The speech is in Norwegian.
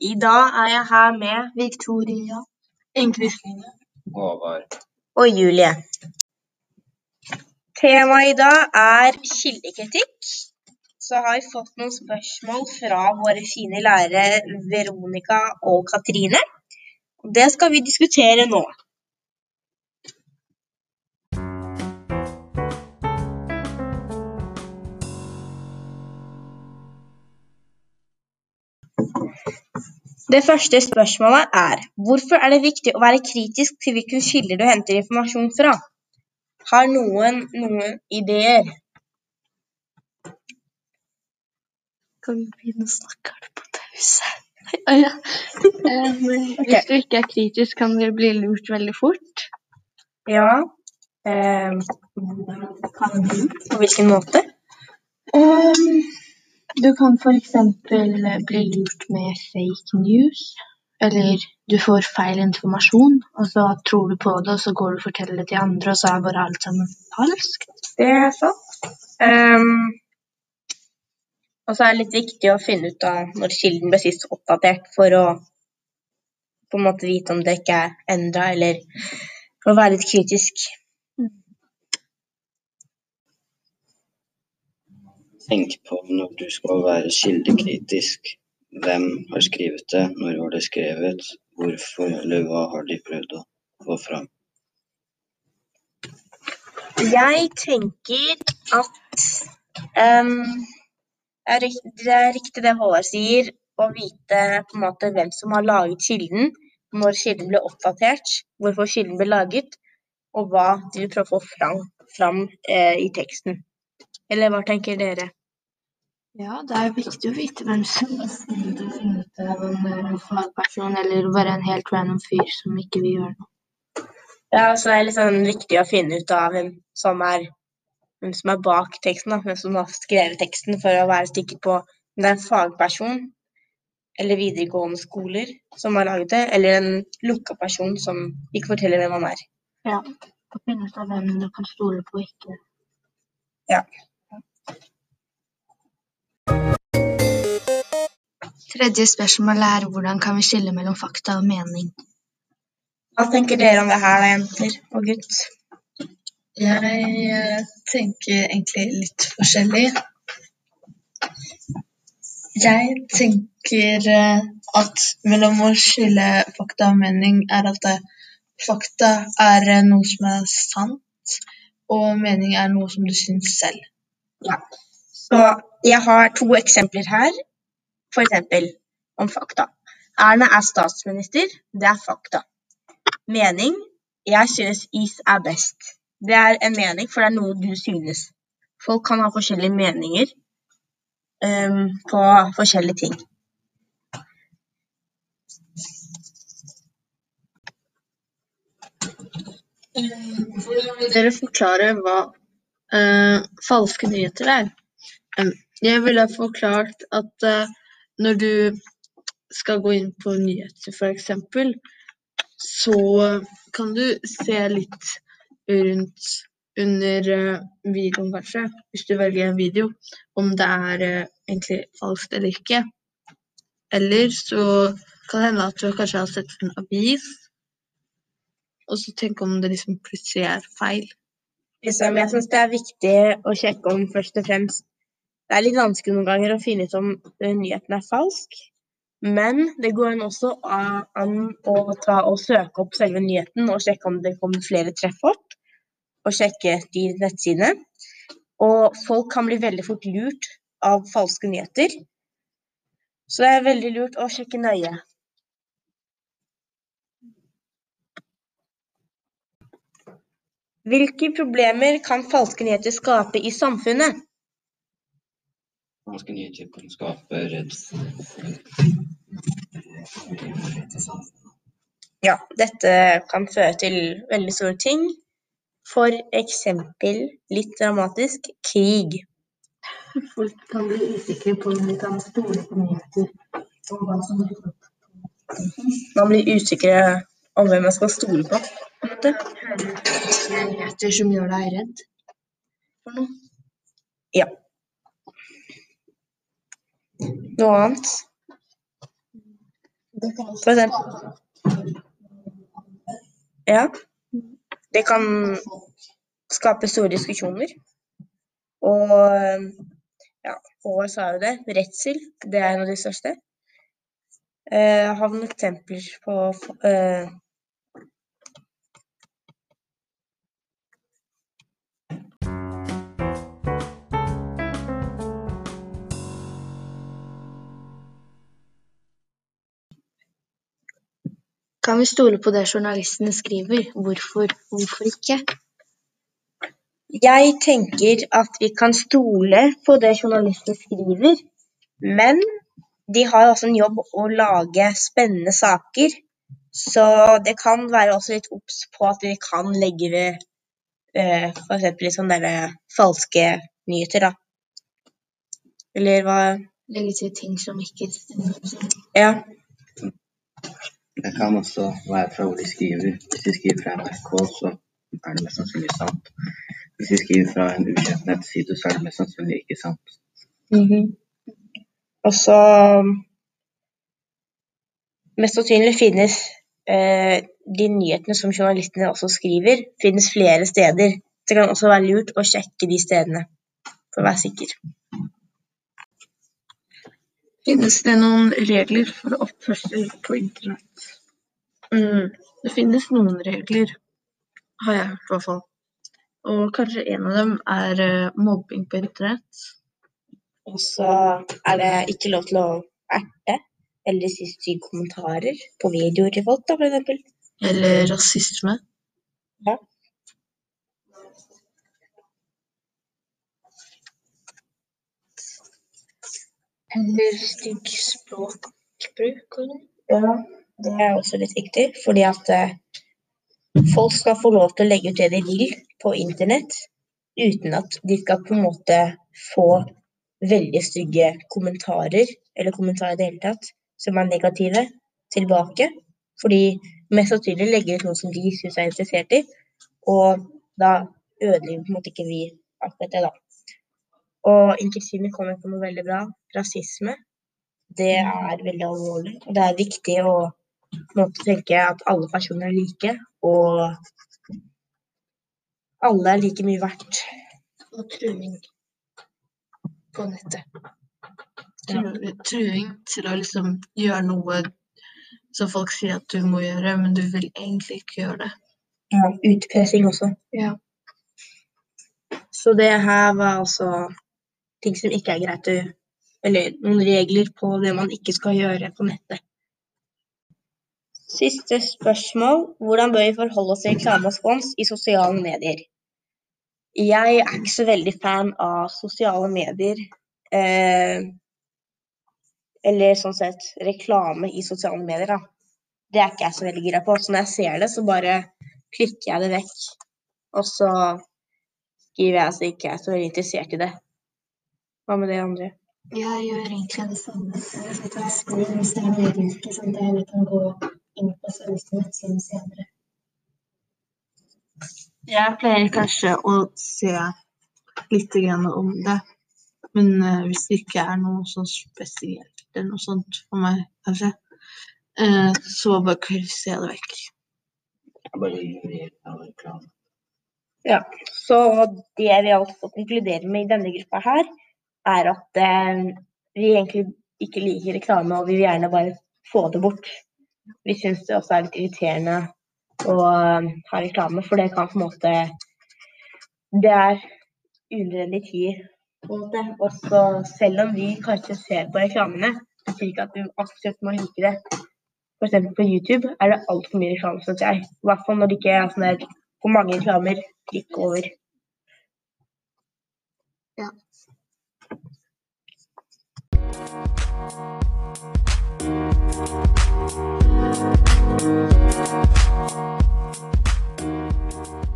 I dag er jeg her med Victoria, Inger-Kristine. Håvard. og Julie. Temaet i dag er kildekritikk. Så har vi fått noen spørsmål fra våre fine lærere Veronica og Katrine. Det skal vi diskutere nå. Det første spørsmålet er hvorfor er det viktig å være kritisk til hvilke kilder du henter informasjon fra? Har noen noen ideer? Kan vi begynne å snakke her på tauset? Å ja. um, Hvis du ikke er kritisk, kan du bli lurt veldig fort. Ja. Um? På hvilken måte? Um, du kan f.eks. bli lurt med fake news. Eller du får feil informasjon, og så tror du på det, og så går du og forteller det til andre, og så er bare alt sammen falskt. Det er sant. Um, og så er det litt viktig å finne ut av når kilden ble sist oppdatert, for å på en måte vite om det ikke er endra, eller for å være litt kritisk. Tenk på når du skal være kildekritisk. Hvem har skrevet det? Når var det skrevet? Hvorfor, eller hva har de prøvd å få fram? Jeg tenker at um, det er riktig det Håvard sier, å vite på en måte hvem som har laget kilden, når kilden ble oppdatert, hvorfor kilden ble laget, og hva de vil prøve å få fram, fram eh, i teksten. Eller hva tenker dere? Ja, det er viktig å vite hvem som har å finne ut av om det er en fagperson eller bare en helt random fyr som ikke vil gjøre noe. Ja, så det er litt sånn viktig å finne ut av hvem som er, hvem som er bak teksten, da. hvem som har skrevet teksten, for å være sikker på om det er en fagperson eller videregående skoler som har laget det, eller en lukka person som ikke forteller hvem han er. Ja, å finne ut av hvem du kan stole på og ikke. Ja. Tredje spørsmål er hvordan kan vi skille mellom fakta og mening? Hva tenker dere om det her, da, jenter og gutt? Jeg eh, tenker egentlig litt forskjellig. Jeg tenker eh, at mellom å skille fakta og mening er at eh, fakta er noe som er sant, og mening er noe som du syns selv. Ja. Så jeg har to eksempler her. Eksempel om fakta. Erna er statsminister. Det er fakta. Mening. Jeg synes is er best. Det er en mening, for det er noe du synes. Folk kan ha forskjellige meninger um, på forskjellige ting. Vil dere forklare hva uh, falske nyheter er? Um, jeg ville forklart at eh, når du skal gå inn på nyheter f.eks., så kan du se litt rundt under eh, videoen kanskje, hvis du velger en video, om det er eh, egentlig falskt eller ikke. Eller så kan det hende at du kanskje har sett en avis, og så tenke om det liksom plutselig er feil. Liksom, jeg syns det er viktig å sjekke om først og fremst Det er litt vanskelig noen ganger å finne ut om eh, nyheten er falsk, men det går an også an å ta og søke opp selve nyheten og sjekke om det kommer flere treff opp, og sjekke de nettsidene. Og folk kan bli veldig fort lurt av falske nyheter, så det er veldig lurt å sjekke nøye. Hvilke problemer kan falske nyheter skape i samfunnet? Falske nyheter kan skape redsel. Ja, dette kan føre til veldig store ting. For eksempel, litt dramatisk, krig. Folk kan bli usikre på om de kan stole på nyheter. Og hva som opp. Man blir usikre om hvem man skal stole på. på en måte. Nyheter som gjør deg redd for noe. Ja. Noe annet? For eksempel Ja. Det kan skape store diskusjoner. Og ja, Håvard sa jo det. Redsel, det er en av de største. Eh, har vi noen eksempler på eh, Kan vi stole på det journalistene skriver? Hvorfor, hvorfor ikke? Jeg tenker at vi kan stole på det journalistene skriver, men de har også en jobb å lage spennende saker. Så det kan være også litt obs på at vi kan legge ved eh, f.eks. litt sånn derre falske nyheter, da. Eller hva Legge til ting som ikke stemmer. Ja. Det kan også være fra hvor de skriver. Hvis de skriver fra NRK, så er det mest sannsynlig sant. Hvis de skriver fra en ukjent nettside, så er det mest sannsynlig ikke sant. Mhm. Og så Mest sannsynlig finnes eh, de nyhetene som journalistene også skriver, finnes flere steder. Det kan også være lurt å sjekke de stedene for å være sikker. Finnes det noen regler for oppførsel på internett? Mm, det finnes noen regler, har jeg hørt i hvert fall. Og kanskje en av dem er eh, mobbing på internett. Og så er det ikke lov til å erte eller si stygge kommentarer på videoer til folk, da, eksempel. Eller rasisme. Ja. Eller stygg språkbruk. Ja, det er også litt viktig, fordi at eh, folk skal få lov til å legge ut det de vil på internett, uten at de skal på en måte få veldig stygge kommentarer, eller kommentarer i det hele tatt, som er negative, tilbake. Fordi mest sannsynlig legger ut noe som de syns er interessert i, og da ødelegger på en måte ikke vi akkurat det, da. Og Inklusivt kommer på noe veldig bra. Rasisme. Det er veldig alvorlig. Og det er viktig å måte tenke at alle personer er like, og alle er like mye verdt. Og truing på nettet. Tru, truing til å liksom gjøre noe som folk sier at du må gjøre, men du vil egentlig ikke gjøre det. Ja, utpressing også. Ja. Så det her var altså ting som ikke er greit å Eller noen regler på det man ikke skal gjøre på nettet. Siste spørsmål. Hvordan bør vi forholde oss til reklame og spons i sosiale medier? Jeg er ikke så veldig fan av sosiale medier. Eh, eller sånn sett reklame i sosiale medier, da. Det er ikke jeg så veldig gira på. Så når jeg ser det, så bare klikker jeg det vekk. Og så skriver jeg at jeg ikke er så veldig interessert i det. Hva med det andre? Jeg gjør egentlig det samme. Jeg setter meg skriver hvis det er noe jeg liker, sånn at jeg kan gå inn på selve nettsiden senere. Jeg pleier kanskje å se litt om det, men eh, hvis det ikke er noe sånn spesielt eller noe sånt for meg, kanskje, eh, så bare krysser jeg det vekk. Jeg bare ignorerer reklame. Ja, så det vi altså konkluderer med i denne gruppa her, er at eh, vi egentlig ikke liker reklame, og vi vil gjerne bare få det bort. Vi syns det også er litt irriterende å eh, ha reklame, for det kan på en måte Det er unødvendig tid. Og så selv om vi kanskje ser på reklamene, betyr ikke at vi absolutt må like det. Eksempel på YouTube er det altfor mye reklame, syns jeg. I hvert fall når det ikke er sånn der hvor mange reklamer gikk over. Ja. Thank you.